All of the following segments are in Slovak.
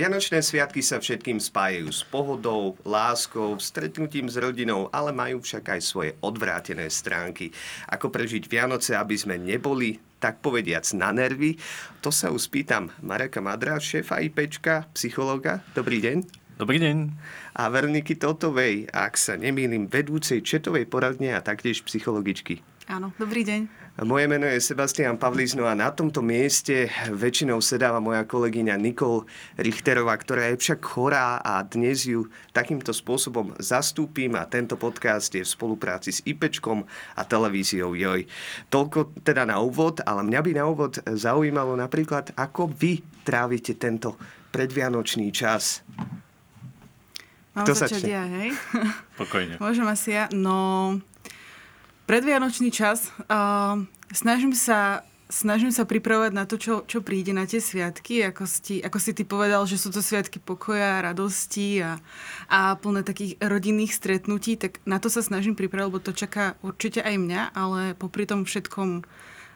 Vianočné sviatky sa všetkým spájajú s pohodou, láskou, stretnutím s rodinou, ale majú však aj svoje odvrátené stránky. Ako prežiť Vianoce, aby sme neboli tak povediac na nervy. To sa už spýtam Mareka Madra, šéfa IPčka, psychologa. Dobrý deň. Dobrý deň. A Veroniky Totovej, ak sa nemýlim, vedúcej četovej poradne a taktiež psychologičky. Áno, dobrý deň. Moje meno je Sebastian Pavlizno a na tomto mieste väčšinou sedáva moja kolegyňa Nikol Richterová, ktorá je však chorá a dnes ju takýmto spôsobom zastúpim a tento podcast je v spolupráci s IPčkom a televíziou JOJ. Toľko teda na úvod, ale mňa by na úvod zaujímalo napríklad, ako vy trávite tento predvianočný čas. Mám Kto začať ja, hej? Pokojne. Môžem asi ja? No, Predvianočný čas. Uh, snažím sa snažím sa pripravovať na to, čo, čo príde na tie sviatky. Ako si, ako si ty povedal, že sú to sviatky pokoja, radosti a, a plné takých rodinných stretnutí, tak na to sa snažím pripravovať, lebo to čaká určite aj mňa, ale popri tom všetkom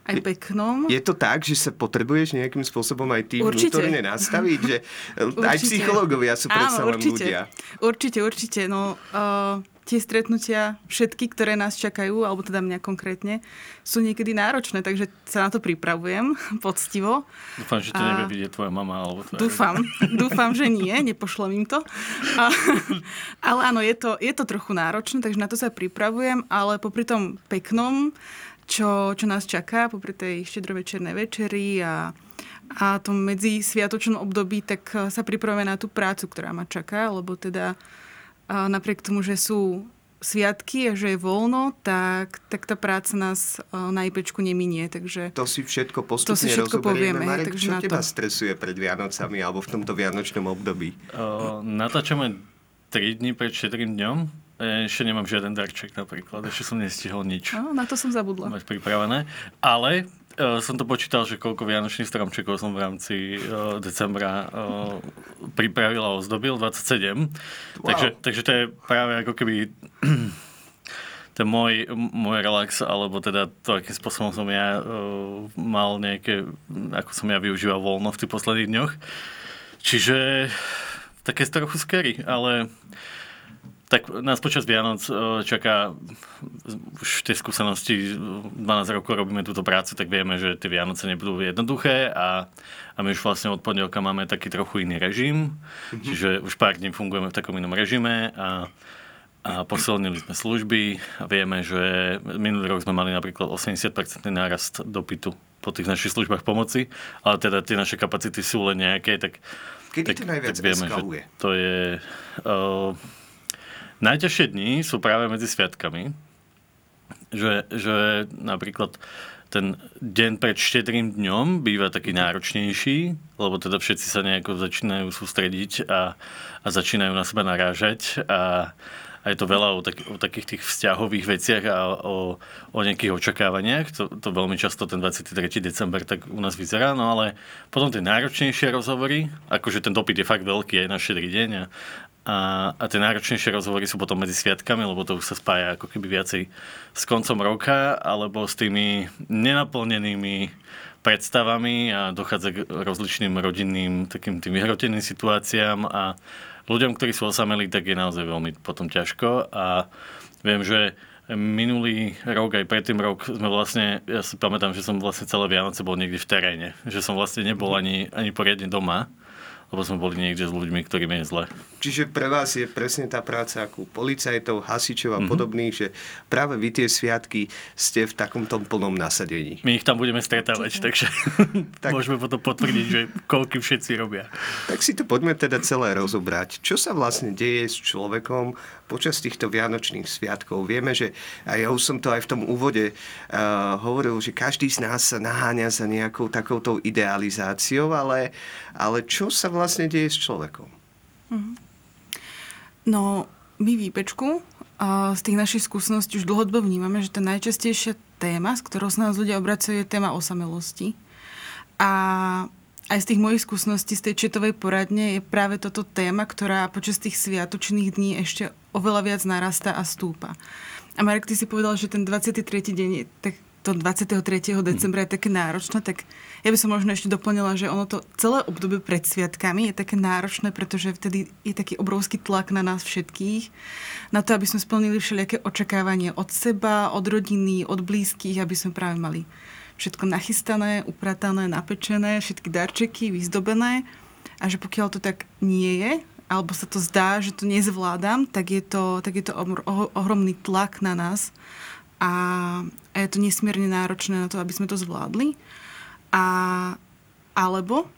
aj peknom. Je to tak, že sa potrebuješ nejakým spôsobom aj ty určite. vnútorne nastaviť? Že určite. Aj psychológovia sú predsa len ľudia. Určite, určite. No, uh, tie stretnutia, všetky, ktoré nás čakajú, alebo teda mňa konkrétne, sú niekedy náročné, takže sa na to pripravujem poctivo. Dúfam, že to a... nevie vidieť tvoja mama. Alebo tvoja dúfam, dúfam, že nie, nepošlem im to. A, ale áno, je to, je to trochu náročné, takže na to sa pripravujem, ale popri tom peknom, čo, čo nás čaká, popri tej štedrovečernej večeri a a tom medzi sviatočnom období, tak sa pripravujeme na tú prácu, ktorá ma čaká, lebo teda a napriek tomu, že sú sviatky a že je voľno, tak, tak tá práca nás na IPčku neminie. Takže to si všetko postupne to si všetko povieme. Marek, takže čo teba to... stresuje pred Vianocami alebo v tomto vianočnom období? Uh, natáčame 3 dní pred 4 dňom. Ešte nemám žiaden darček napríklad, ešte som nestihol nič. No, na to som zabudla. Mať pripravené. Ale Uh, som to počítal, že koľko vianočných stromčekov som v rámci uh, decembra uh, pripravil a ozdobil, 27. Wow. Takže, takže to je práve ako keby ten môj, môj relax, alebo teda to, akým spôsobom som ja uh, mal nejaké, ako som ja využíval voľno v tých posledných dňoch. Čiže také trochu scary, ale tak nás počas Vianoc e, čaká už tej skúsenosti 12 rokov robíme túto prácu, tak vieme, že tie Vianoce nebudú jednoduché a, a my už vlastne od pondelka máme taký trochu iný režim, mm-hmm. čiže už pár dní fungujeme v takom inom režime a, a posilnili sme služby a vieme, že minulý rok sme mali napríklad 80% nárast dopytu po tých našich službách pomoci, ale teda tie naše kapacity sú len nejaké, tak... Kedy tak, to najviac tak vieme, eskaluje? Že to je... Uh, Najťažšie dni sú práve medzi sviatkami, že, že napríklad ten deň pred štedrým dňom býva taký náročnejší, lebo teda všetci sa nejako začínajú sústrediť a, a začínajú na seba narážať a, a je to veľa o, tak, o takých tých vzťahových veciach a o, o nejakých očakávaniach. To, to veľmi často ten 23. december tak u nás vyzerá, no ale potom tie náročnejšie rozhovory, akože ten dopyt je fakt veľký aj na šedrý deň a, a, a tie náročnejšie rozhovory sú potom medzi sviatkami, lebo to už sa spája ako keby viacej s koncom roka alebo s tými nenaplnenými predstavami a dochádza k rozličným rodinným takým tým vyhroteným situáciám a ľuďom, ktorí sú osamelí, tak je naozaj veľmi potom ťažko. A viem, že minulý rok, aj predtým rok sme vlastne, ja si pamätám, že som vlastne celé Vianoce bol niekde v teréne, že som vlastne nebol ani, ani poriadne doma lebo sme boli niekde s ľuďmi, ktorým je zle. Čiže pre vás je presne tá práca ako policajtov, hasičov a mm-hmm. podobných, že práve vy tie sviatky ste v takomto plnom nasadení. My ich tam budeme stretávať, takže tak, môžeme potom potvrdiť, že koľky všetci robia. Tak si to poďme teda celé rozobrať. Čo sa vlastne deje s človekom počas týchto vianočných sviatkov? Vieme, že a ja už som to aj v tom úvode uh, hovoril, že každý z nás sa naháňa za nejakou takouto idealizáciou, ale, ale čo sa vlastne vlastne deje s človekom? Mhm. No, my výpečku z tých našich skúseností už dlhodobo vnímame, že tá najčastejšia téma, s ktorou sa nás ľudia obracajú, je téma osamelosti. A aj z tých mojich skúseností z tej četovej poradne je práve toto téma, ktorá počas tých sviatočných dní ešte oveľa viac narastá a stúpa. A Marek, ty si povedal, že ten 23. deň je tak to 23. decembra je také náročné, tak ja by som možno ešte doplnila, že ono to celé obdobie pred sviatkami je také náročné, pretože vtedy je taký obrovský tlak na nás všetkých, na to, aby sme splnili všelijaké očakávanie od seba, od rodiny, od blízkych, aby sme práve mali všetko nachystané, upratané, napečené, všetky darčeky, vyzdobené. A že pokiaľ to tak nie je, alebo sa to zdá, že to nezvládam, tak je to, tak je to ohromný tlak na nás a, je to nesmierne náročné na to, aby sme to zvládli. A, alebo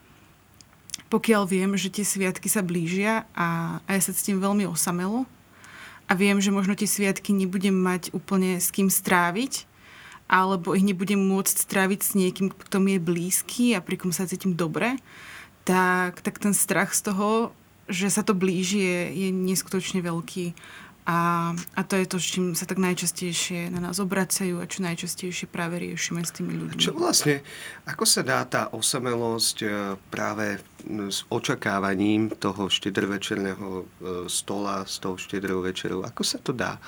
pokiaľ viem, že tie sviatky sa blížia a, a ja sa cítim veľmi osamelo a viem, že možno tie sviatky nebudem mať úplne s kým stráviť, alebo ich nebudem môcť stráviť s niekým, kto mi je blízky a pri kom sa cítim dobre, tak, tak ten strach z toho, že sa to blíži, je, je neskutočne veľký. A, a to je to, s čím sa tak najčastejšie na nás obracajú a čo najčastejšie práve riešime s tými ľuďmi. Čo vlastne, ako sa dá tá osamelosť e, práve s očakávaním toho štedrovečerného e, stola, z toho štedrou večerou, ako sa to dá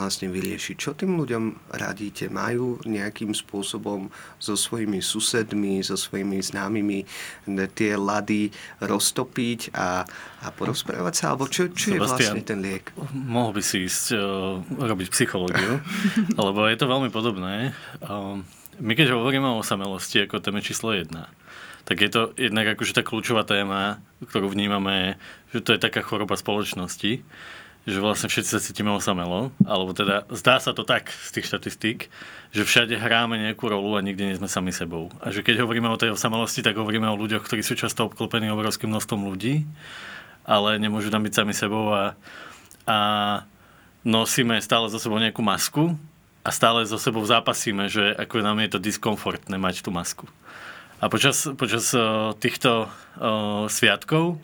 vlastne vyriešiť? Čo tým ľuďom radíte? Majú nejakým spôsobom so svojimi susedmi, so svojimi známymi tie lady roztopiť a, a porozprávať sa? Alebo čo, čo je vlastne ten liek? Mohol by si ísť uh, robiť psychológiu, lebo je to veľmi podobné. Um, my keď hovoríme o osamelosti ako téme číslo jedna, tak je to jednak akože tá kľúčová téma, ktorú vnímame, že to je taká choroba spoločnosti, že vlastne všetci sa cítime osamelo, alebo teda zdá sa to tak z tých štatistík, že všade hráme nejakú rolu a nikde nie sme sami sebou. A že keď hovoríme o tej osamelosti, tak hovoríme o ľuďoch, ktorí sú často obklopení obrovským množstvom ľudí, ale nemôžu tam byť sami sebou a, a nosíme stále so sebou nejakú masku a stále so sebou zápasíme, že ako nám je to diskomfortné mať tú masku. A počas, počas uh, týchto uh, sviatkov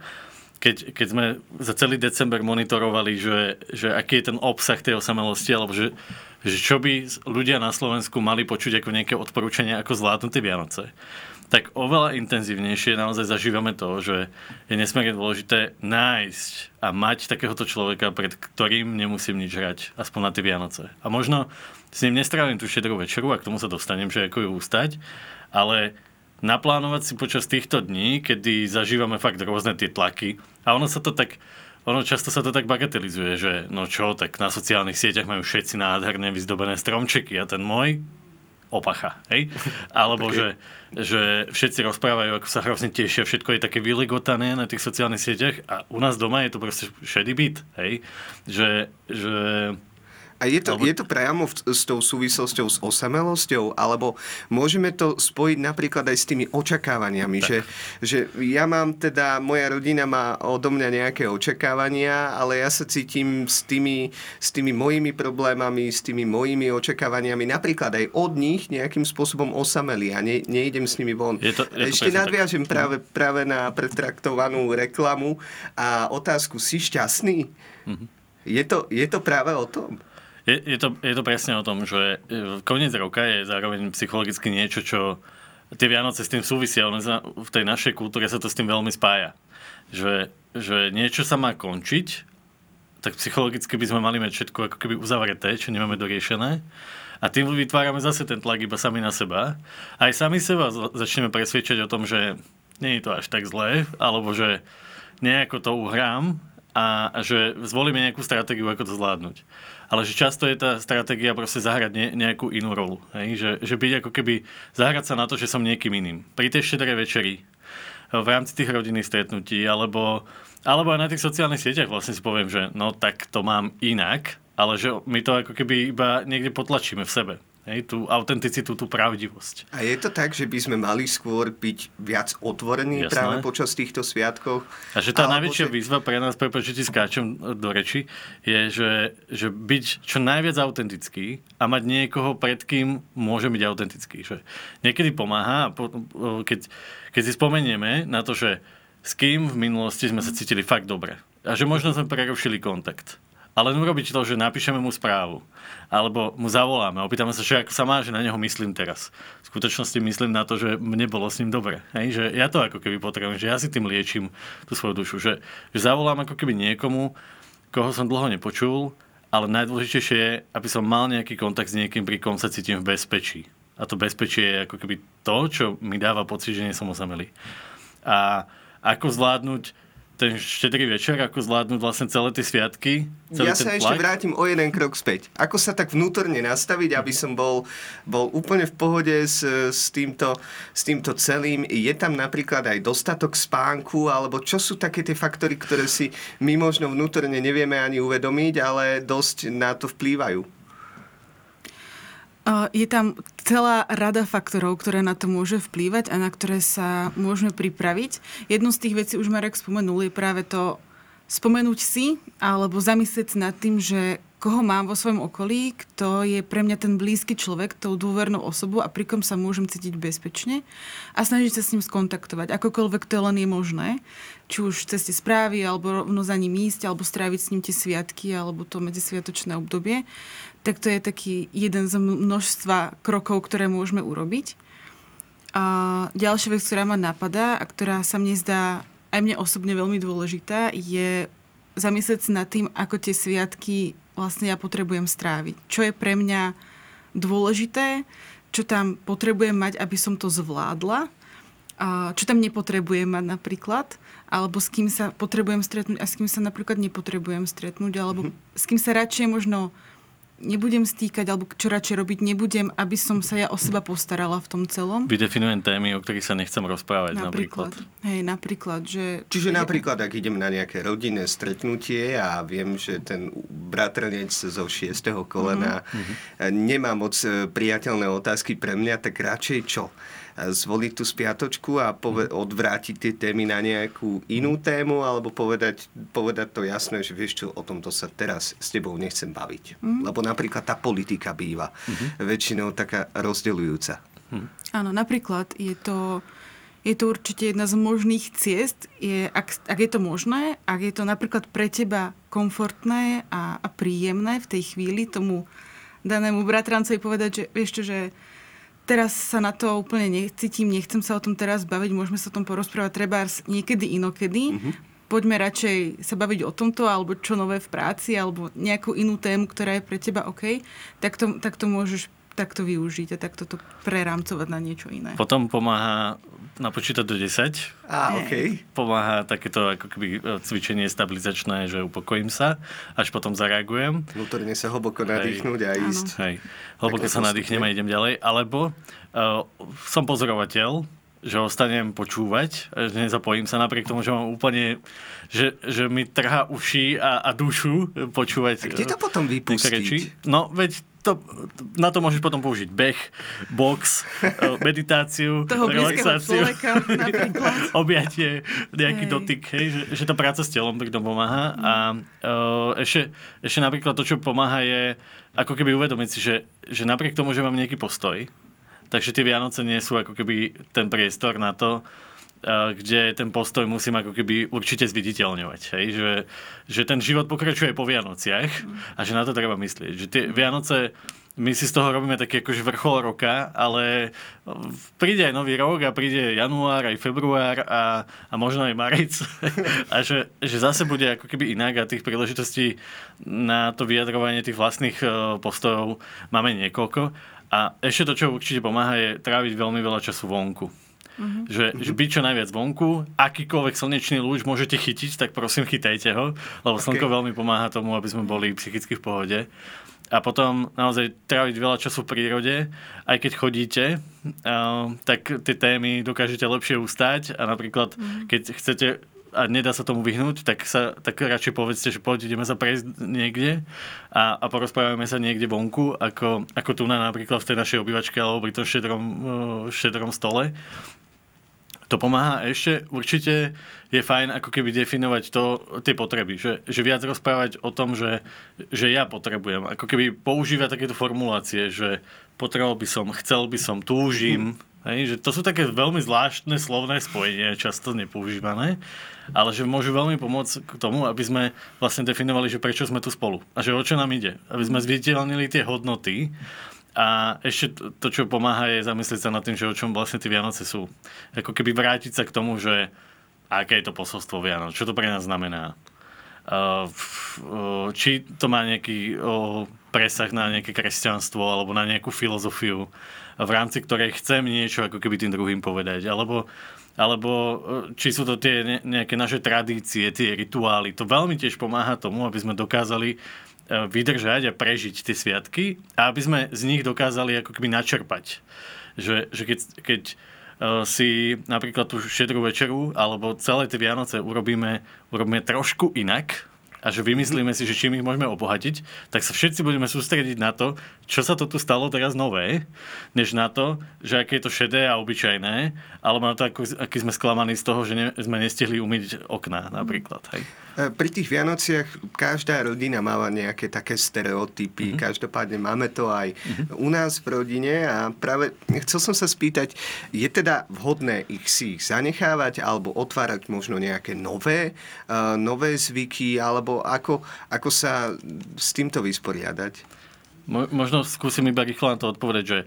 keď, keď sme za celý december monitorovali, že, že aký je ten obsah tej osamelosti, alebo že, že čo by ľudia na Slovensku mali počuť ako nejaké odporúčania, ako zvládnuť tie Vianoce, tak oveľa intenzívnejšie naozaj zažívame to, že je nesmierne dôležité nájsť a mať takéhoto človeka, pred ktorým nemusím nič hrať, aspoň na tie Vianoce. A možno s ním nestrávim tú šedrú večeru, a k tomu sa dostanem, že ako ju ustať, ale naplánovať si počas týchto dní, kedy zažívame fakt rôzne tie tlaky. A ono sa to tak, ono často sa to tak bagatelizuje, že no čo, tak na sociálnych sieťach majú všetci nádherné vyzdobené stromčeky a ten môj opacha, hej? Alebo okay. že, že všetci rozprávajú, ako sa hrozne tešia, všetko je také vyligotané na tých sociálnych sieťach a u nás doma je to proste šedý byt, hej? Že, že a je to, je to priamo v, s tou súvislosťou s osamelosťou, alebo môžeme to spojiť napríklad aj s tými očakávaniami, že, že ja mám teda, moja rodina má odo mňa nejaké očakávania, ale ja sa cítim s tými, s tými mojimi problémami, s tými mojimi očakávaniami, napríklad aj od nich nejakým spôsobom osamelý a ne, nejdem s nimi von. Je to, je to Ešte nadviažem tak. práve, práve na pretraktovanú reklamu a otázku, si šťastný? Mm-hmm. Je to, je to práve o tom? Je, to, je to presne o tom, že e, koniec roka je zároveň psychologicky niečo, čo tie Vianoce s tým súvisia. V tej našej kultúre sa to s tým veľmi spája. Že, že niečo sa má končiť, tak psychologicky by sme mali mať všetko ako keby uzavreté, čo nemáme doriešené. A tým vytvárame zase ten tlak iba sami na seba. Aj sami seba začneme presvedčať o tom, že nie je to až tak zlé, alebo že nejako to uhrám a že zvolíme nejakú stratégiu, ako to zvládnuť ale že často je tá stratégia proste zahrať ne, nejakú inú rolu. Hej? Že, že byť ako keby, zahrať sa na to, že som niekým iným. Pri tej štedrej večeri, v rámci tých rodinných stretnutí, alebo, alebo aj na tých sociálnych sieťach vlastne si poviem, že no tak to mám inak, ale že my to ako keby iba niekde potlačíme v sebe. Hej, tú autenticitu, tú pravdivosť. A je to tak, že by sme mali skôr byť viac otvorení Jasné. práve počas týchto sviatkov? A že tá najväčšia že... výzva pre nás, prepáč, že ti skáčem do reči, je, že, že byť čo najviac autentický a mať niekoho, pred kým môže byť autentický. Že niekedy pomáha, keď, keď si spomenieme na to, že s kým v minulosti sme sa cítili fakt dobre. A že možno sme prerušili kontakt ale urobiť to, že napíšeme mu správu, alebo mu zavoláme, opýtame sa, že ako sa má, že na neho myslím teraz. V skutočnosti myslím na to, že mne bolo s ním dobre. Hej? Že ja to ako keby potrebujem, že ja si tým liečím tú svoju dušu. Že, že zavolám ako keby niekomu, koho som dlho nepočul, ale najdôležitejšie je, aby som mal nejaký kontakt s niekým, pri kom sa cítim v bezpečí. A to bezpečie je ako keby to, čo mi dáva pocit, že nie som osamelý. A ako zvládnuť ten štedrý večer, ako zvládnuť vlastne celé tie sviatky. Celý ja sa ten ešte vrátim o jeden krok späť. Ako sa tak vnútorne nastaviť, aby som bol, bol úplne v pohode s, s, týmto, s týmto celým? Je tam napríklad aj dostatok spánku, alebo čo sú také tie faktory, ktoré si my možno vnútorne nevieme ani uvedomiť, ale dosť na to vplývajú? Je tam celá rada faktorov, ktoré na to môže vplývať a na ktoré sa môžeme pripraviť. Jednu z tých vecí už Marek spomenul, je práve to spomenúť si alebo zamyslieť nad tým, že koho mám vo svojom okolí, kto je pre mňa ten blízky človek, tou dôvernou osobou a pri kom sa môžem cítiť bezpečne a snažiť sa s ním skontaktovať, akokoľvek to len je možné. Či už cez tie správy, alebo rovno za ním ísť, alebo stráviť s ním tie sviatky, alebo to medzisviatočné obdobie. Tak to je taký jeden z množstva krokov, ktoré môžeme urobiť. A ďalšia vec, ktorá ma napadá a ktorá sa mne zdá aj mne osobne veľmi dôležitá, je zamyslieť sa nad tým, ako tie sviatky vlastne ja potrebujem stráviť. Čo je pre mňa dôležité, čo tam potrebujem mať, aby som to zvládla, a čo tam nepotrebujem mať napríklad, alebo s kým sa potrebujem stretnúť a s kým sa napríklad nepotrebujem stretnúť, alebo s kým sa radšej možno nebudem stýkať, alebo čo radšej robiť nebudem, aby som sa ja o seba postarala v tom celom. Vydefinujem témy, o ktorých sa nechcem rozprávať napríklad. Napríklad. Hej, napríklad, že... Čiže napríklad, ak idem na nejaké rodinné stretnutie a viem, že ten bratranec zo šiestého kolena mm-hmm. nemá moc e, priateľné otázky pre mňa, tak radšej čo? Zvoliť tú spiatočku a pove- odvrátiť tie témy na nejakú inú tému alebo povedať, povedať to jasné, že vieš čo, o tomto sa teraz s tebou nechcem baviť. Mm-hmm. Lebo napríklad tá politika býva mm-hmm. väčšinou taká rozdeľujúca. Áno, napríklad je to, je to určite jedna z možných ciest, je, ak, ak je to možné, ak je to napríklad pre teba komfortné a, a príjemné v tej chvíli tomu danému bratrancovi povedať, že vieš čo, že teraz sa na to úplne necítim, nechcem sa o tom teraz baviť, môžeme sa o tom porozprávať treba niekedy inokedy. Mm-hmm. Poďme radšej sa baviť o tomto, alebo čo nové v práci, alebo nejakú inú tému, ktorá je pre teba OK, tak to, tak to môžeš takto využiť a takto to prerámcovať na niečo iné. Potom pomáha napočítať do 10. Á, Hej. OK. Pomáha takéto ako keby e, cvičenie stabilizačné, že upokojím sa, až potom zareagujem. Vnútorne sa hlboko nadýchnuť a ísť. Hej. Hlboko sa nadýchnem a idem ďalej. Alebo uh, som pozorovateľ, že ostanem počúvať, a že nezapojím sa napriek tomu, že mám úplne, že, že mi trhá uši a, a dušu počúvať. A kde to potom vypustiť? reči. No, veď to, na to môžeš potom použiť beh, box, eh, meditáciu, Toho relaxáciu, človeka objatie, nejaký Hej. dotyk, hej, že, že tá práca s telom pri tom pomáha. A uh, ešte, ešte napríklad to, čo pomáha, je ako keby uvedomiť si, že, že napriek tomu, že mám nejaký postoj, takže tie Vianoce nie sú ako keby ten priestor na to, kde ten postoj musím ako keby určite zviditeľňovať. Hej? Že, že ten život pokračuje po Vianociach a že na to treba myslieť. Že tie Vianoce my si z toho robíme taký akože vrchol roka, ale príde aj nový rok a príde január, aj február a, a možno aj marec. a že, že zase bude ako keby inak a tých príležitostí na to vyjadrovanie tých vlastných eh, postojov máme niekoľko. A ešte to, čo určite pomáha, je tráviť veľmi veľa času vonku. Mm-hmm. Že, že byť čo najviac vonku, akýkoľvek slnečný lúč môžete chytiť, tak prosím chytajte ho, lebo slnko Ok. veľmi pomáha tomu, aby sme boli psychicky v pohode. A potom naozaj tráviť veľa času v prírode, aj keď chodíte, uh, tak tie témy dokážete lepšie ustať a napríklad, keď chcete a nedá sa tomu vyhnúť, tak sa tak radšej povedzte, že poď, ideme sa prejsť niekde a, a porozprávame sa niekde vonku, ako, ako tu na napríklad v tej našej obývačke alebo pri tom šedrom, šedrom stole. To pomáha a ešte určite je fajn ako keby definovať to, tie potreby, že, že viac rozprávať o tom, že, že ja potrebujem. Ako keby používať takéto formulácie, že potreboval by som, chcel by som, túžim. Hej, že to sú také veľmi zvláštne slovné spojenia, často nepoužívané, ale že môžu veľmi pomôcť k tomu, aby sme vlastne definovali, že prečo sme tu spolu a že o čo nám ide. Aby sme zviditeľnili tie hodnoty a ešte to- to, čo pomáha, je zamyslieť sa nad tým, že o čom vlastne tie Vianoce sú. Ako keby vrátiť sa k tomu, že aké je to posolstvo Vianoc, čo to pre nás znamená. Či to má nejaký presah na nejaké kresťanstvo alebo na nejakú filozofiu, v rámci ktorej chcem niečo ako keby tým druhým povedať. Alebo, alebo či sú to tie nejaké naše tradície, tie rituály. To veľmi tiež pomáha tomu, aby sme dokázali vydržať a prežiť tie sviatky a aby sme z nich dokázali ako keby načerpať. Že, že keď, keď e, si napríklad tú šedrú večeru alebo celé tie Vianoce urobíme, urobíme trošku inak, a že vymyslíme si, že čím ich môžeme obohatiť, tak sa všetci budeme sústrediť na to, čo sa to tu stalo teraz nové, než na to, že aké je to šedé a obyčajné, alebo na to, aký sme sklamaní z toho, že ne, sme nestihli umyť okná napríklad. Hej. E, pri tých Vianociach každá rodina mala nejaké také stereotypy. Mm-hmm. Každopádne máme to aj mm-hmm. u nás v rodine a práve chcel som sa spýtať, je teda vhodné ich si ich zanechávať alebo otvárať možno nejaké nové, uh, nové zvyky alebo ako, ako sa s týmto vysporiadať? Mo- možno skúsim iba rýchlo na to odpovedať, že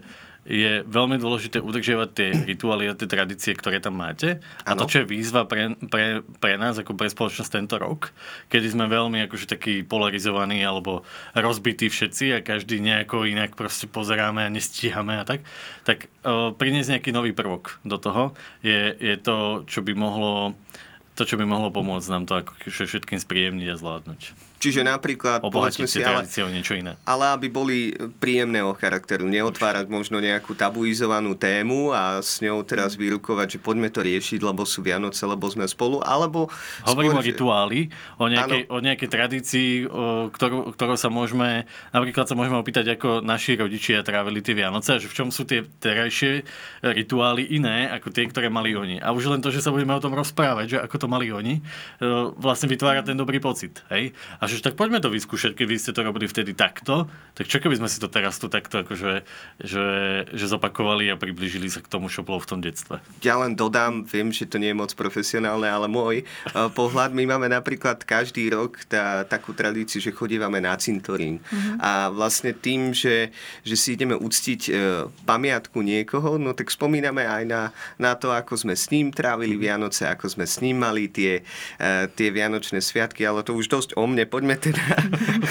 je veľmi dôležité udržiavať tie rituály a tie tradície, ktoré tam máte. A ano. to, čo je výzva pre, pre, pre nás, ako pre spoločnosť tento rok, kedy sme veľmi akože takí polarizovaní alebo rozbití všetci a každý nejako inak proste pozeráme a nestíhame a tak, tak uh, priniesť nejaký nový prvok do toho je, je to, čo by mohlo to, čo by mohlo pomôcť nám to ako všetkým spríjemniť a zvládnuť. Čiže napríklad, povedzme si, ale, niečo iné. ale aby boli príjemného charakteru, neotvárať možno nejakú tabuizovanú tému a s ňou teraz vyrukovať, že poďme to riešiť, lebo sú Vianoce, lebo sme spolu, alebo... Hovorím skôr, o rituáli, o nejakej, o nejakej tradícii, o ktorú, ktorou sa môžeme, napríklad sa môžeme opýtať, ako naši rodičia trávili tie Vianoce, že v čom sú tie terajšie rituály iné, ako tie, ktoré mali oni. A už len to, že sa budeme o tom rozprávať, že ako to mali oni, e, vlastne vytvára ten dobrý pocit. Hej? A že tak poďme to vyskúšať, keď vy ste to robili vtedy takto, tak čo keby sme si to teraz tu takto akože, že, že zopakovali a priblížili sa k tomu, čo bolo v tom detstve. Ja len dodám, viem, že to nie je moc profesionálne, ale môj uh, pohľad, my máme napríklad každý rok tá, takú tradíciu, že chodívame na cintorín. Mm-hmm. A vlastne tým, že, že si ideme uctiť uh, pamiatku niekoho, no tak spomíname aj na, na to, ako sme s ním trávili mm-hmm. Vianoce, ako sme s ním mali tie, uh, tie Vianočné sviatky, ale to už dosť o mne poďme teda,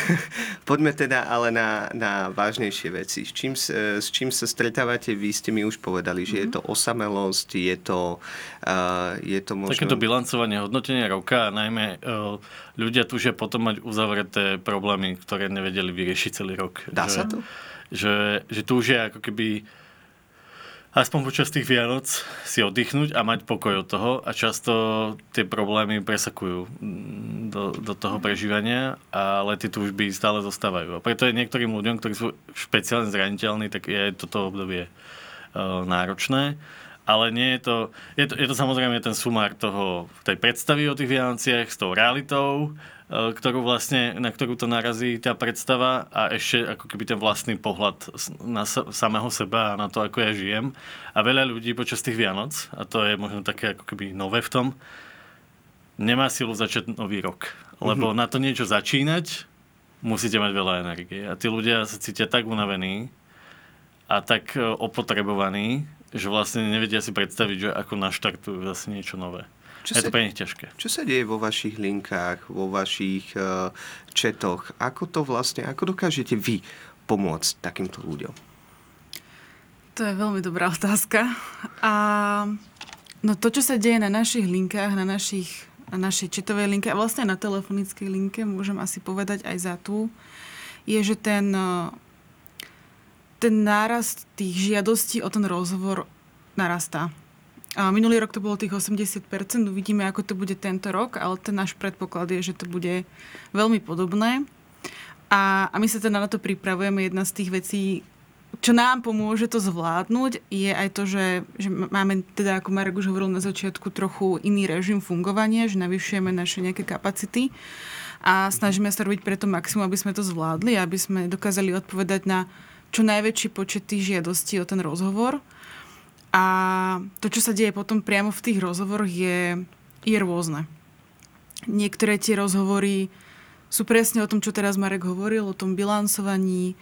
poďme teda ale na, na vážnejšie veci. S čím, s čím sa stretávate? Vy ste mi už povedali, že je mhm. to osamelosť, je to, uh, je to možno... Takéto bilancovanie, hodnotenie roka a najmä uh, ľudia túžia potom mať uzavreté problémy, ktoré nevedeli vyriešiť celý rok. Dá že, sa to? Že, že túžia ako keby aspoň počas tých Vianoc si oddychnúť a mať pokoj od toho a často tie problémy presakujú mm, do, do toho prežívania, ale tie túžby stále zostávajú. A preto je niektorým ľuďom, ktorí sú špeciálne zraniteľní, tak je toto obdobie uh, náročné. Ale nie je to, je to, je to samozrejme ten sumár toho, tej predstavy o tých Vianociach s tou realitou, E, ktorú vlastne, na ktorú to narazí tá predstava a ešte ako keby ten vlastný pohľad na samého seba a na to, ako ja žijem. A veľa ľudí počas tých Vianoc, a to je možno také ako keby nové v tom, nemá silu začať nový rok. Lebo mm-hmm. na to niečo začínať, musíte mať veľa energie. A tí ľudia sa cítia tak unavení a tak e, opotrebovaní, že vlastne nevedia si predstaviť, že ako naštartujú zase niečo nové. Čo je sa, to pre nich ťažké. Čo sa deje vo vašich linkách, vo vašich uh, četoch? Ako to vlastne, ako dokážete vy pomôcť takýmto ľuďom? To je veľmi dobrá otázka. A no to, čo sa deje na našich linkách, na, našich, na našej četovej linke a vlastne na telefonickej linke, môžem asi povedať aj za tú, je, že ten, eh, ten nárast tých žiadostí o ten rozhovor narastá. Minulý rok to bolo tých 80%, uvidíme, ako to bude tento rok, ale ten náš predpoklad je, že to bude veľmi podobné. A, a my sa teda na to pripravujeme. Jedna z tých vecí, čo nám pomôže to zvládnuť, je aj to, že, že máme, teda ako Marek už hovoril na začiatku, trochu iný režim fungovania, že navyšujeme naše nejaké kapacity a snažíme sa robiť preto maximum, aby sme to zvládli, aby sme dokázali odpovedať na čo najväčší počet tých žiadostí o ten rozhovor. A to, čo sa deje potom priamo v tých rozhovoroch, je, je rôzne. Niektoré tie rozhovory sú presne o tom, čo teraz Marek hovoril, o tom bilancovaní,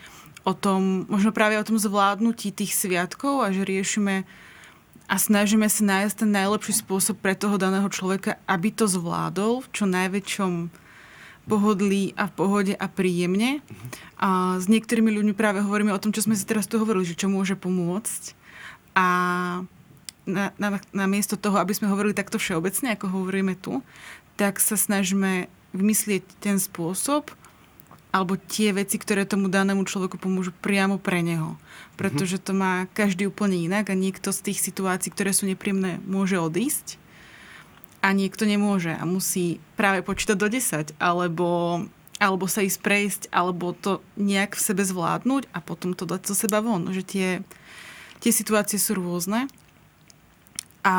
o tom, možno práve o tom zvládnutí tých sviatkov a že riešime a snažíme sa nájsť ten najlepší spôsob pre toho daného človeka, aby to zvládol v čo najväčšom pohodlí a v pohode a príjemne. A s niektorými ľuďmi práve hovoríme o tom, čo sme si teraz tu hovorili, že čo môže pomôcť. A na, na, na miesto toho, aby sme hovorili takto všeobecne, ako hovoríme tu, tak sa snažíme vymyslieť ten spôsob, alebo tie veci, ktoré tomu danému človeku pomôžu priamo pre neho. Pretože to má každý úplne inak a niekto z tých situácií, ktoré sú nepríjemné, môže odísť a niekto nemôže a musí práve počítať do 10 alebo, alebo sa ísť prejsť alebo to nejak v sebe zvládnuť a potom to dať zo seba von. Že tie, tie situácie sú rôzne a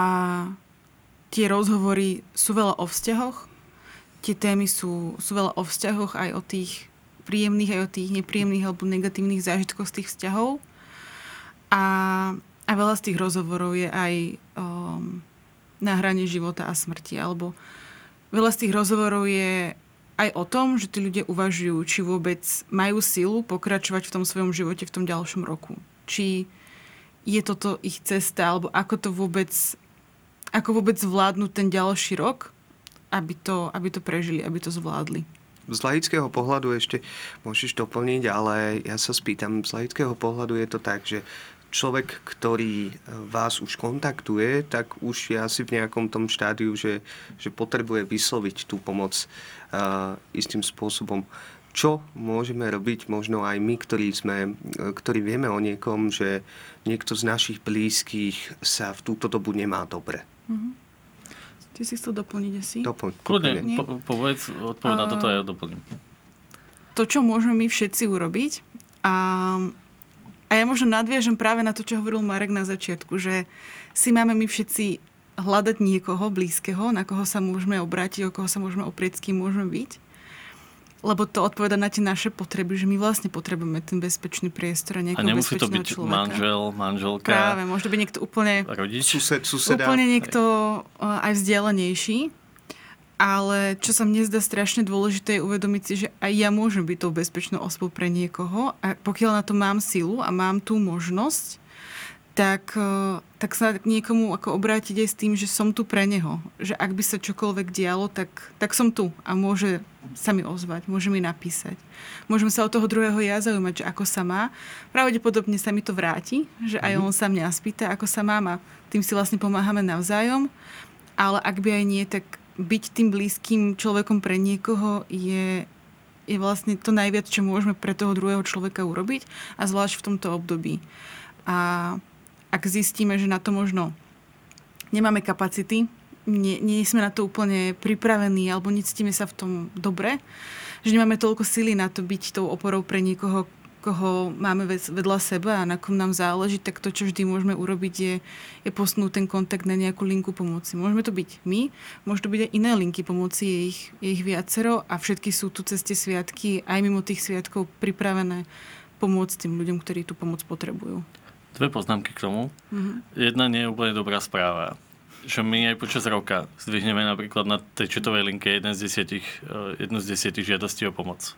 tie rozhovory sú veľa o vzťahoch, tie témy sú, sú veľa o vzťahoch, aj o tých príjemných, aj o tých nepríjemných alebo negatívnych zážitkoch z tých vzťahov. A, a veľa z tých rozhovorov je aj um, na hrane života a smrti. Alebo veľa z tých rozhovorov je aj o tom, že tí ľudia uvažujú, či vôbec majú silu pokračovať v tom svojom živote v tom ďalšom roku. Či je toto ich cesta, alebo ako to vôbec, ako vôbec zvládnuť ten ďalší rok, aby to, aby to prežili, aby to zvládli. Z laického pohľadu ešte môžeš doplniť, ale ja sa spýtam, z laického pohľadu je to tak, že človek, ktorý e, vás už kontaktuje, tak už je asi v nejakom tom štádiu, že, že potrebuje vysloviť tú pomoc uh, istým spôsobom. Čo môžeme robiť možno aj my, ktorí, sme, e, ktorí vieme o niekom, že niekto z našich blízkych sa v túto dobu nemá dobre? Mm-hmm. Ty si chcel doplniť asi? Doplň, Kľudne, po, povedz, odpoveď na toto a ja doplním. To, čo môžeme my všetci urobiť, a a ja možno nadviažem práve na to, čo hovoril Marek na začiatku, že si máme my všetci hľadať niekoho blízkeho, na koho sa môžeme obrátiť, o koho sa môžeme oprieť, s kým môžeme byť. Lebo to odpoveda na tie naše potreby, že my vlastne potrebujeme ten bezpečný priestor a nejakého A nemusí to byť človeka. manžel, manželka. Práve, môže byť niekto úplne... Rodič. Sused, suseda. Úplne niekto aj vzdialenejší. Ale čo sa mne zdá strašne dôležité je uvedomiť si, že aj ja môžem byť tou bezpečnou osobou pre niekoho a pokiaľ na to mám silu a mám tú možnosť, tak, e, tak sa k niekomu ako obrátiť aj s tým, že som tu pre neho. Že ak by sa čokoľvek dialo, tak, tak som tu a môže sa mi ozvať, môže mi napísať. Môžem sa od toho druhého ja zaujímať, že ako sa má. Pravdepodobne sa mi to vráti, že aj mhm. on sa mňa spýta, ako sa má a tým si vlastne pomáhame navzájom. Ale ak by aj nie, tak byť tým blízkym človekom pre niekoho je, je vlastne to najviac, čo môžeme pre toho druhého človeka urobiť a zvlášť v tomto období. A ak zistíme, že na to možno nemáme kapacity, nie, nie sme na to úplne pripravení alebo necítime sa v tom dobre, že nemáme toľko sily na to byť tou oporou pre niekoho, koho máme vedľa seba a na kom nám záleží, tak to, čo vždy môžeme urobiť, je, je posnúť ten kontakt na nejakú linku pomoci. Môžeme to byť my, môžu to byť aj iné linky pomoci, je ich, je ich viacero a všetky sú tu cez tie sviatky, aj mimo tých sviatkov pripravené pomôcť tým ľuďom, ktorí tú pomoc potrebujú. Dve poznámky k tomu. Mm-hmm. Jedna nie je úplne dobrá správa že my aj počas roka zdvihneme napríklad na tej četovej linke jeden z desiatich, eh, jednu z desiatich žiadostí o pomoc.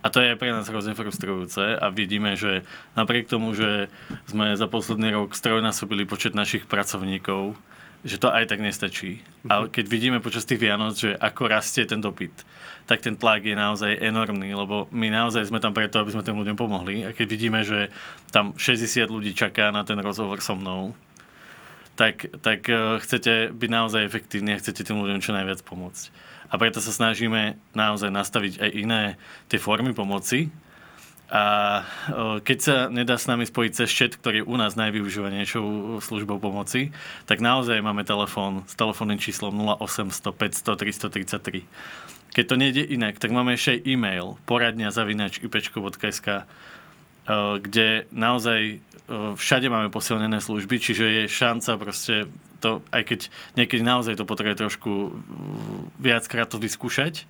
A to je pre nás hrozne frustrujúce a vidíme, že napriek tomu, že sme za posledný rok strojnásobili počet našich pracovníkov, že to aj tak nestačí. A keď vidíme počas tých Vianoc, že ako rastie ten dopyt, tak ten tlak je naozaj enormný, lebo my naozaj sme tam preto, aby sme tým ľuďom pomohli. A keď vidíme, že tam 60 ľudí čaká na ten rozhovor so mnou, tak, tak eh, chcete byť naozaj efektívni a chcete tým ľuďom čo najviac pomôcť. A preto sa snažíme naozaj nastaviť aj iné tie formy pomoci. A keď sa nedá s nami spojiť cez chat, ktorý je u nás najvyužívanejšou službou pomoci, tak naozaj máme telefón s telefónnym číslom 0800 500 333. Keď to nejde inak, tak máme ešte e-mail poradňa zavinač ipečko.sk kde naozaj všade máme posilnené služby, čiže je šanca proste to, aj keď niekedy naozaj to potrebuje trošku viackrát to vyskúšať,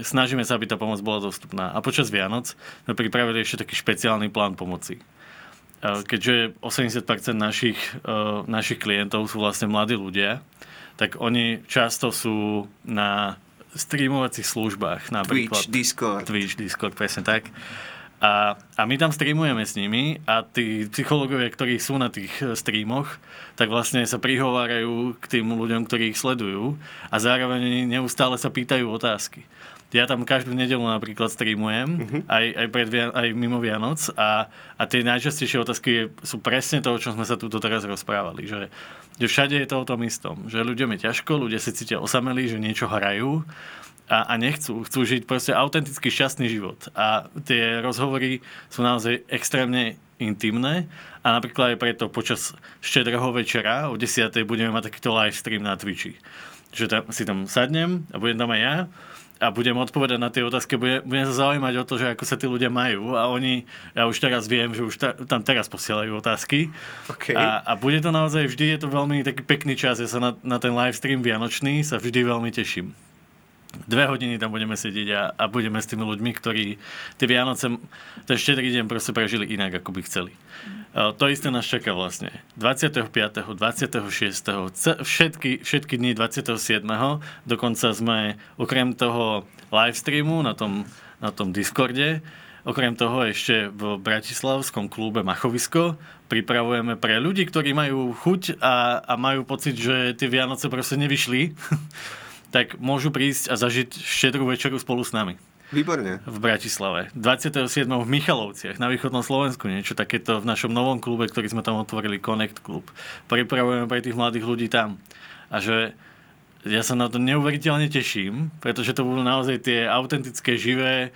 snažíme sa, aby tá pomoc bola dostupná. A počas Vianoc sme pripravili ešte taký špeciálny plán pomoci. Uh, keďže 80% našich, uh, našich klientov sú vlastne mladí ľudia, tak oni často sú na streamovacích službách, napríklad Twitch, Discord. Twitch, Discord, presne tak. A, a my tam streamujeme s nimi a tí psychológovia, ktorí sú na tých e, streamoch, tak vlastne sa prihovárajú k tým ľuďom, ktorí ich sledujú a zároveň neustále sa pýtajú otázky. Ja tam každú nedelu napríklad streamujem, uh-huh. aj, aj, pred, aj mimo Vianoc a, a tie najčastejšie otázky je, sú presne to, o čom sme sa tu teraz rozprávali. Že, že všade je to o tom istom. Že ľuďom je ťažko, ľudia sa cítia osamelí, že niečo hrajú a, a nechcú. Chcú žiť proste autentický šťastný život. A tie rozhovory sú naozaj extrémne intimné a napríklad aj preto počas štedrého večera o 10. budeme mať takýto live stream na Twitchi. Že tam, si tam sadnem a budem tam aj ja a budem odpovedať na tie otázky, budem, budem sa zaujímať o to, že ako sa tí ľudia majú a oni, ja už teraz viem, že už ta, tam teraz posielajú otázky okay. a, a bude to naozaj vždy, je to veľmi taký pekný čas, ja sa na, na ten live stream vianočný sa vždy veľmi teším dve hodiny tam budeme sedieť a, a budeme s tými ľuďmi, ktorí tie Vianoce, ten štedrý deň proste prežili inak, ako by chceli. To isté nás čaká vlastne. 25., 26., všetky, všetky dni 27. Dokonca sme okrem toho live streamu na tom, na tom Discorde, okrem toho ešte v Bratislavskom klube Machovisko pripravujeme pre ľudí, ktorí majú chuť a, a majú pocit, že tie Vianoce proste nevyšli tak môžu prísť a zažiť štedrú večeru spolu s nami. Výborne. V Bratislave. 27. v Michalovciach na východnom Slovensku. Niečo takéto v našom novom klube, ktorý sme tam otvorili, Connect Club. Pripravujeme pre tých mladých ľudí tam. A že ja sa na to neuveriteľne teším, pretože to budú naozaj tie autentické, živé,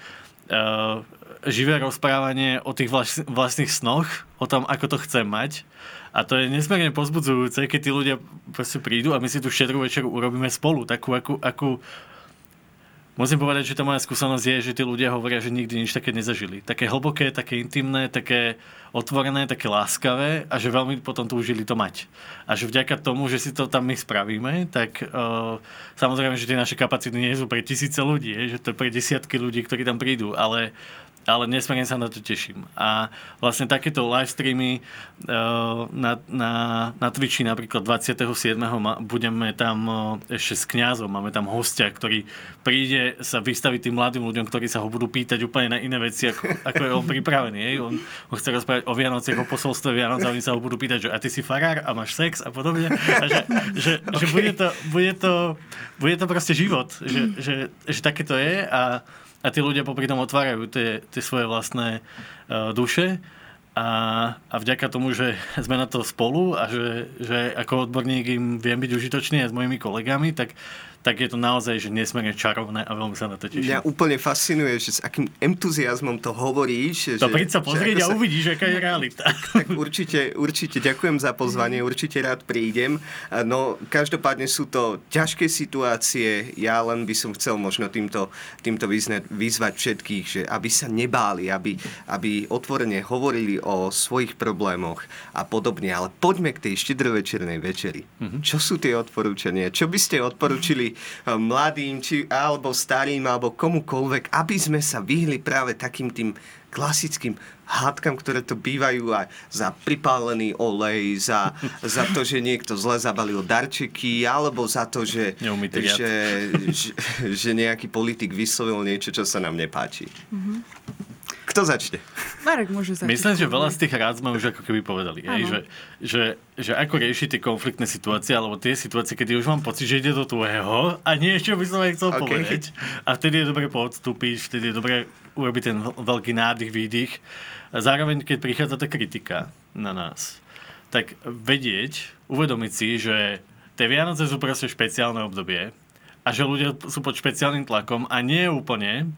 uh, živé rozprávanie o tých vlastných snoch, o tom, ako to chcem mať a to je nesmierne pozbudzujúce, keď tí ľudia proste prídu a my si tú štedrú večeru urobíme spolu, takú, akú, akú Musím povedať, že tá moja skúsenosť je, že tí ľudia hovoria, že nikdy nič také nezažili. Také hlboké, také intimné, také otvorené, také láskavé a že veľmi potom túžili to mať. A že vďaka tomu, že si to tam my spravíme, tak uh, samozrejme, že tie naše kapacity nie sú pre tisíce ľudí, je, že to je pre desiatky ľudí, ktorí tam prídu, ale ale nesmierne sa na to teším. A vlastne takéto live streamy uh, na, na, na Twitchi napríklad 27. budeme tam uh, ešte s kňazom, máme tam hostia, ktorý príde sa vystaviť tým mladým ľuďom, ktorí sa ho budú pýtať úplne na iné veci, ako, ako je on pripravený. Je? On, on chce rozprávať o Vianociach, o posolstve Vianoc a oni sa ho budú pýtať, že a ty si farár a máš sex a podobne. A že, že, že bude, to, bude, to, bude to proste život. Že, že, že také to je a a tí ľudia popri tom otvárajú tie, tie svoje vlastné uh, duše. A, a vďaka tomu, že sme na to spolu a že, že ako odborník im viem byť užitočný aj s mojimi kolegami, tak tak je to naozaj že nesmierne čarovné a veľmi sa na to teším. Mňa úplne fascinuje, že s akým entuziasmom to hovoríš. To príď sa pozrieť a sa... uvidíš, aká je realita. Tak, tak určite, určite ďakujem za pozvanie, určite rád prídem. No, každopádne sú to ťažké situácie. Ja len by som chcel možno týmto, týmto vyznať, vyzvať všetkých, že aby sa nebáli, aby, aby otvorene hovorili o svojich problémoch a podobne. Ale poďme k tej štedrovečernej večeri. Mm-hmm. Čo sú tie odporúčania? Čo by ste odporúčili Eh, mladým, či, alebo starým, alebo komukoľvek, aby sme sa vyhli práve takým tým klasickým hádkam, ktoré to bývajú aj za pripálený olej, za, za to, že niekto zle zabalil darčeky, alebo za to, že, že, že, že nejaký politik vyslovil niečo, čo sa nám nepáči. Mm-hmm. Kto začne? Marek môže začať. Myslím, že veľa z tých rád sme už ako keby povedali. Hej, že, že, že ako riešiť tie konfliktné situácie, alebo tie situácie, kedy už mám pocit, že ide do tvojho a nie ešte by som aj chcel okay. povedať. A vtedy je dobre poodstúpiť, vtedy je dobre urobiť ten veľký nádych, výdych. A zároveň, keď prichádza tá kritika na nás, tak vedieť, uvedomiť si, že tie Vianoce sú proste špeciálne obdobie a že ľudia sú pod špeciálnym tlakom a nie úplne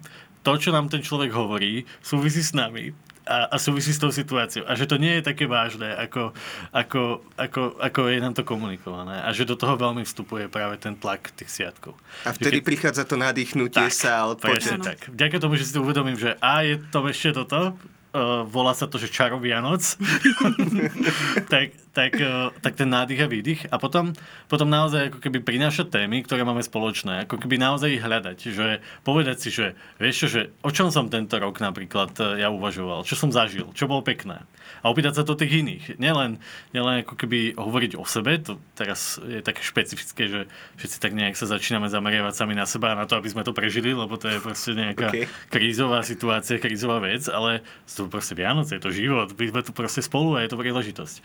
to, čo nám ten človek hovorí, súvisí s nami a, a súvisí s tou situáciou. A že to nie je také vážne, ako, ako, ako, ako je nám to komunikované. A že do toho veľmi vstupuje práve ten tlak tých sviatkov. A vtedy keď... prichádza to nadýchnutie tak, sa odpočet. tak. Vďaka tomu, že si to uvedomím, že a je to ešte toto, uh, volá sa to, že čaro Vianoc, tak, tak, tak ten nádych a výdych. A potom, potom naozaj ako keby prinášať témy, ktoré máme spoločné, ako keby naozaj ich hľadať, že povedať si, že vieš čo, že o čom som tento rok napríklad eh, ja uvažoval, čo som zažil, čo bolo pekné a opýtať sa to tých iných. Nielen, nielen ako keby hovoriť o sebe, to teraz je také špecifické, že všetci tak nejak sa začíname zameriavať sami na seba a na to, aby sme to prežili, lebo to je proste nejaká Okay. krízová situácia, krízová vec, ale sú to proste Vianoce, je to život, my sme tu proste spolu a je to príležitosť.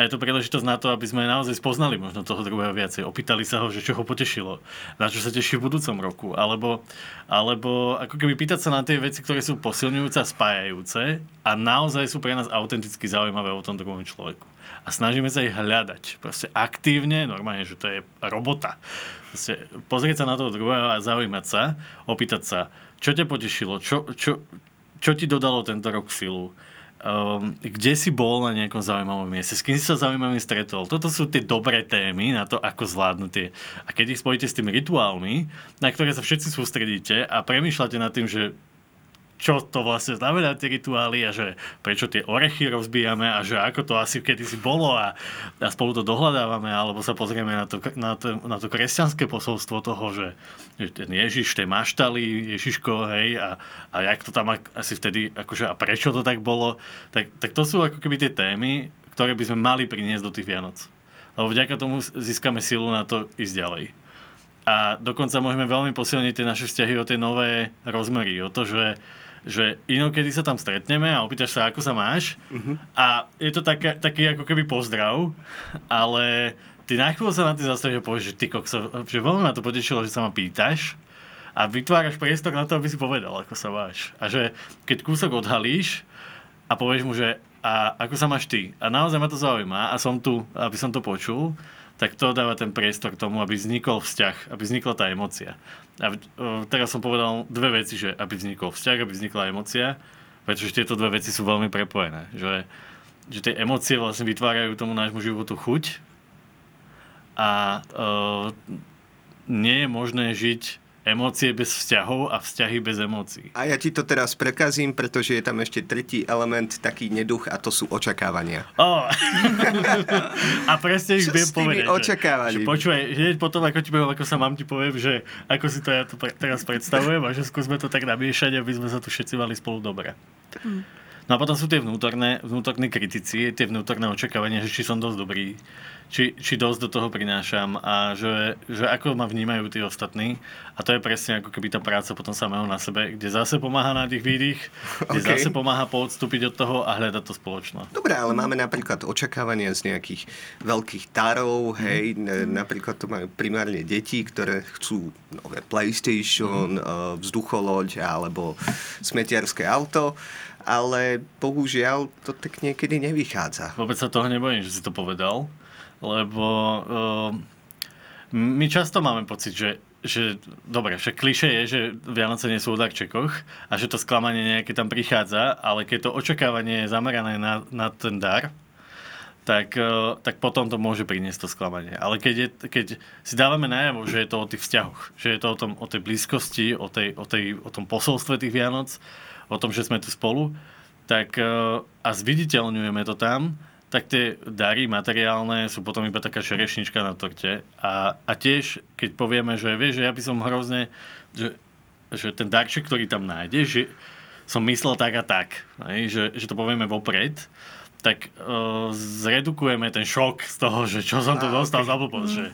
A je to príležitosť na to, aby sme naozaj spoznali možno toho druhého viacej, opýtali sa ho, že čo ho potešilo, na čo sa teší v budúcom roku, alebo, alebo ako keby pýtať sa na tie veci, ktoré sú posilňujúce a spájajúce a naozaj sú pre nás autenticky zaujímavé o tom druhom človeku. A snažíme sa ich hľadať. Proste aktívne, normálne, že to je robota. Proste pozrieť sa na toho druhého a zaujímať sa, opýtať sa, čo ťa potešilo, čo, čo, čo ti dodalo tento rok silu, um, kde si bol na nejakom zaujímavom mieste, s kým si sa zaujímavým stretol. Toto sú tie dobré témy na to, ako zvládnuť tie. A keď ich spojíte s tými rituálmi, na ktoré sa všetci sústredíte a premýšľate nad tým, že čo to vlastne znamená tie rituály a že prečo tie orechy rozbijame a že ako to asi kedysi bolo a, a spolu to dohľadávame alebo sa pozrieme na to, na to, na to kresťanské posolstvo toho, že, že ten Ježiš, tie maštali, Ježiško, hej, a, a jak to tam asi vtedy, akože a prečo to tak bolo, tak, tak to sú ako keby tie témy, ktoré by sme mali priniesť do tých Vianoc. Lebo vďaka tomu získame silu na to ísť ďalej. A dokonca môžeme veľmi posilniť tie naše vzťahy o tie nové rozmery, o to, že, že inokedy sa tam stretneme a opýtaš sa, ako sa máš a je to také, taký ako keby pozdrav, ale ty na chvíľu sa na tým zastavíš a povieš, že ty kokso, že veľmi ma to potešilo, že sa ma pýtaš a vytváraš priestor na to, aby si povedal, ako sa máš. A že keď kúsok odhalíš a povieš mu, že a ako sa máš ty? A naozaj ma to zaujíma a som tu, aby som to počul, tak to dáva ten priestor k tomu, aby vznikol vzťah, aby vznikla tá emocia. A teraz som povedal dve veci, že aby vznikol vzťah, aby vznikla emocia, pretože tieto dve veci sú veľmi prepojené. Že, že tie emócie vlastne vytvárajú tomu nášmu životu chuť a uh, nie je možné žiť emócie bez vzťahov a vzťahy bez emócií. A ja ti to teraz prekazím, pretože je tam ešte tretí element, taký neduch a to sú očakávania. Oh. a presne ich Čo viem s tými povedať. očakávaním? Že, že počúvaj, hneď potom, ako ti poviem, ako sa mám, ti poviem, že ako si to ja tu pre, teraz predstavujem a že skúsme to tak namiešať, aby sme sa tu všetci mali spolu dobre. No a potom sú tie vnútorné, vnútorní kritici, tie vnútorné očakávania, že či som dosť dobrý, či, či dosť do toho prinášam a že, že ako ma vnímajú tí ostatní. A to je presne ako keby tá práca potom samého na sebe, kde zase pomáha na tých výdych, kde OK. zase pomáha poodstúpiť od toho a hľadať to spoločno. Dobre, ale máme napríklad očakávania z nejakých veľkých tarov, hej, n- napríklad to majú primárne deti, ktoré chcú nové PlayStation, mm. vzducholoď alebo smetiarské auto, ale bohužiaľ to tak niekedy nevychádza. Vôbec sa toho nebojím, že si to povedal, lebo uh, my často máme pocit, že, že dobre, však kliše je, že Vianoce nie sú o darčekoch a že to sklamanie nejaké tam prichádza, ale keď to očakávanie je zamerané na, na ten dar, tak, uh, tak potom to môže priniesť to sklamanie. Ale keď, je, keď si dávame najavo, že je to o tých vzťahoch, že je to o, tom, o tej blízkosti, o, tej, o, tej, o tom posolstve tých Vianoc, o tom, že sme tu spolu, tak uh, a zviditeľňujeme to tam, tak tie dary materiálne sú potom iba taká šerešnička na torte. A, a tiež, keď povieme, že vieš, že ja by som hrozne, že, že ten darček, ktorý tam nájdeš, že som myslel tak a tak, hej, že, že to povieme vopred, tak uh, zredukujeme ten šok z toho, že čo som to Á, dostal ok. za blbosť, že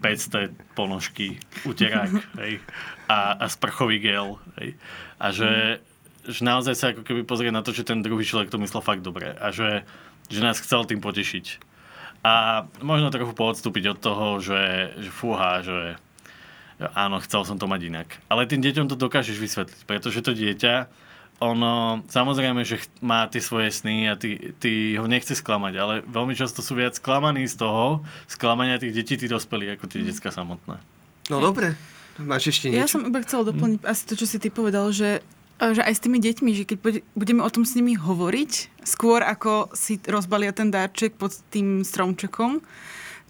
500 ponožky, uterák hej, a, a sprchový gel. Hej, a že, že naozaj sa ako keby pozrie na to, že ten druhý človek to myslel fakt dobre a že, že nás chcel tým potešiť. A možno trochu poodstúpiť od toho, že, že fúha, že áno, chcel som to mať inak. Ale tým deťom to dokážeš vysvetliť, pretože to dieťa, ono samozrejme, že má tie svoje sny a ty, ty ho nechce sklamať, ale veľmi často sú viac sklamaní z toho, sklamania tých detí, tí dospelí, ako tie detská samotné. No dobre, máš ešte Ja niečo? som iba chcela doplniť asi to, čo si ty povedal, že, že aj s tými deťmi, že keď bude- budeme o tom s nimi hovoriť, skôr ako si rozbalia ten darček pod tým stromčekom,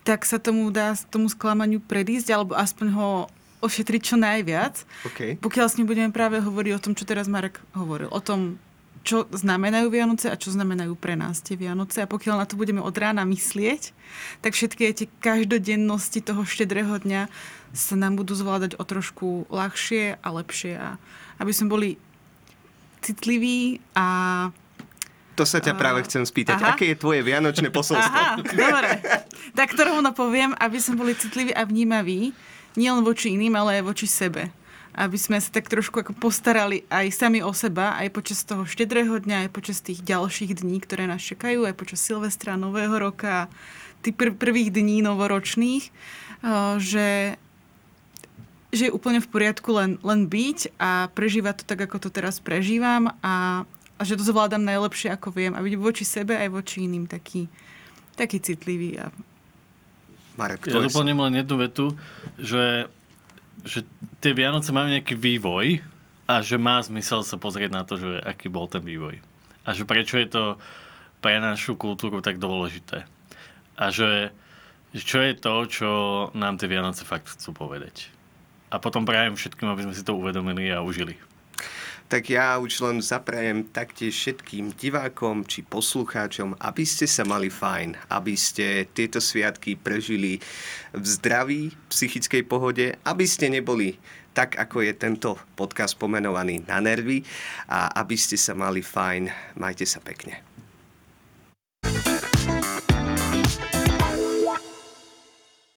tak sa tomu dá tomu sklamaniu predísť, alebo aspoň ho ošetriť čo najviac. OK. Pokiaľ s ním budeme práve hovoriť o tom, čo teraz Marek hovoril, o tom čo znamenajú Vianoce a čo znamenajú pre nás tie Vianoce. A pokiaľ na to budeme od rána myslieť, tak všetky tie každodennosti toho štedrého dňa sa nám budú zvládať o trošku ľahšie a lepšie. A aby sme boli citliví a to sa ťa práve chcem spýtať. Aha. Aké je tvoje vianočné posolstvo? Aha, dobre. Tak to rovno poviem, aby sme boli citliví a vnímaví, nielen voči iným, ale aj voči sebe. Aby sme sa tak trošku ako postarali aj sami o seba, aj počas toho štedrého dňa, aj počas tých ďalších dní, ktoré nás čakajú, aj počas Silvestra, Nového roka, tých pr- prvých dní novoročných, eh, že že je úplne v poriadku len, len byť a prežívať to tak, ako to teraz prežívam a, a že to zvládam najlepšie, ako viem a byť voči sebe aj voči iným taký, taký citlivý. A... Marek, Ja doplním len jednu vetu, že, že tie Vianoce majú nejaký vývoj a že má zmysel sa pozrieť na to, že aký bol ten vývoj. A že prečo je to pre našu kultúru tak dôležité. A že že čo je to, čo nám tie Vianoce fakt chcú povedať. A potom prajem všetkým, aby sme si to uvedomili a užili. Tak ja už len zaprajem taktiež všetkým divákom či poslucháčom, aby ste sa mali fajn, aby ste tieto sviatky prežili v zdraví, psychickej pohode, aby ste neboli tak, ako je tento podcast pomenovaný na nervy a aby ste sa mali fajn. Majte sa pekne.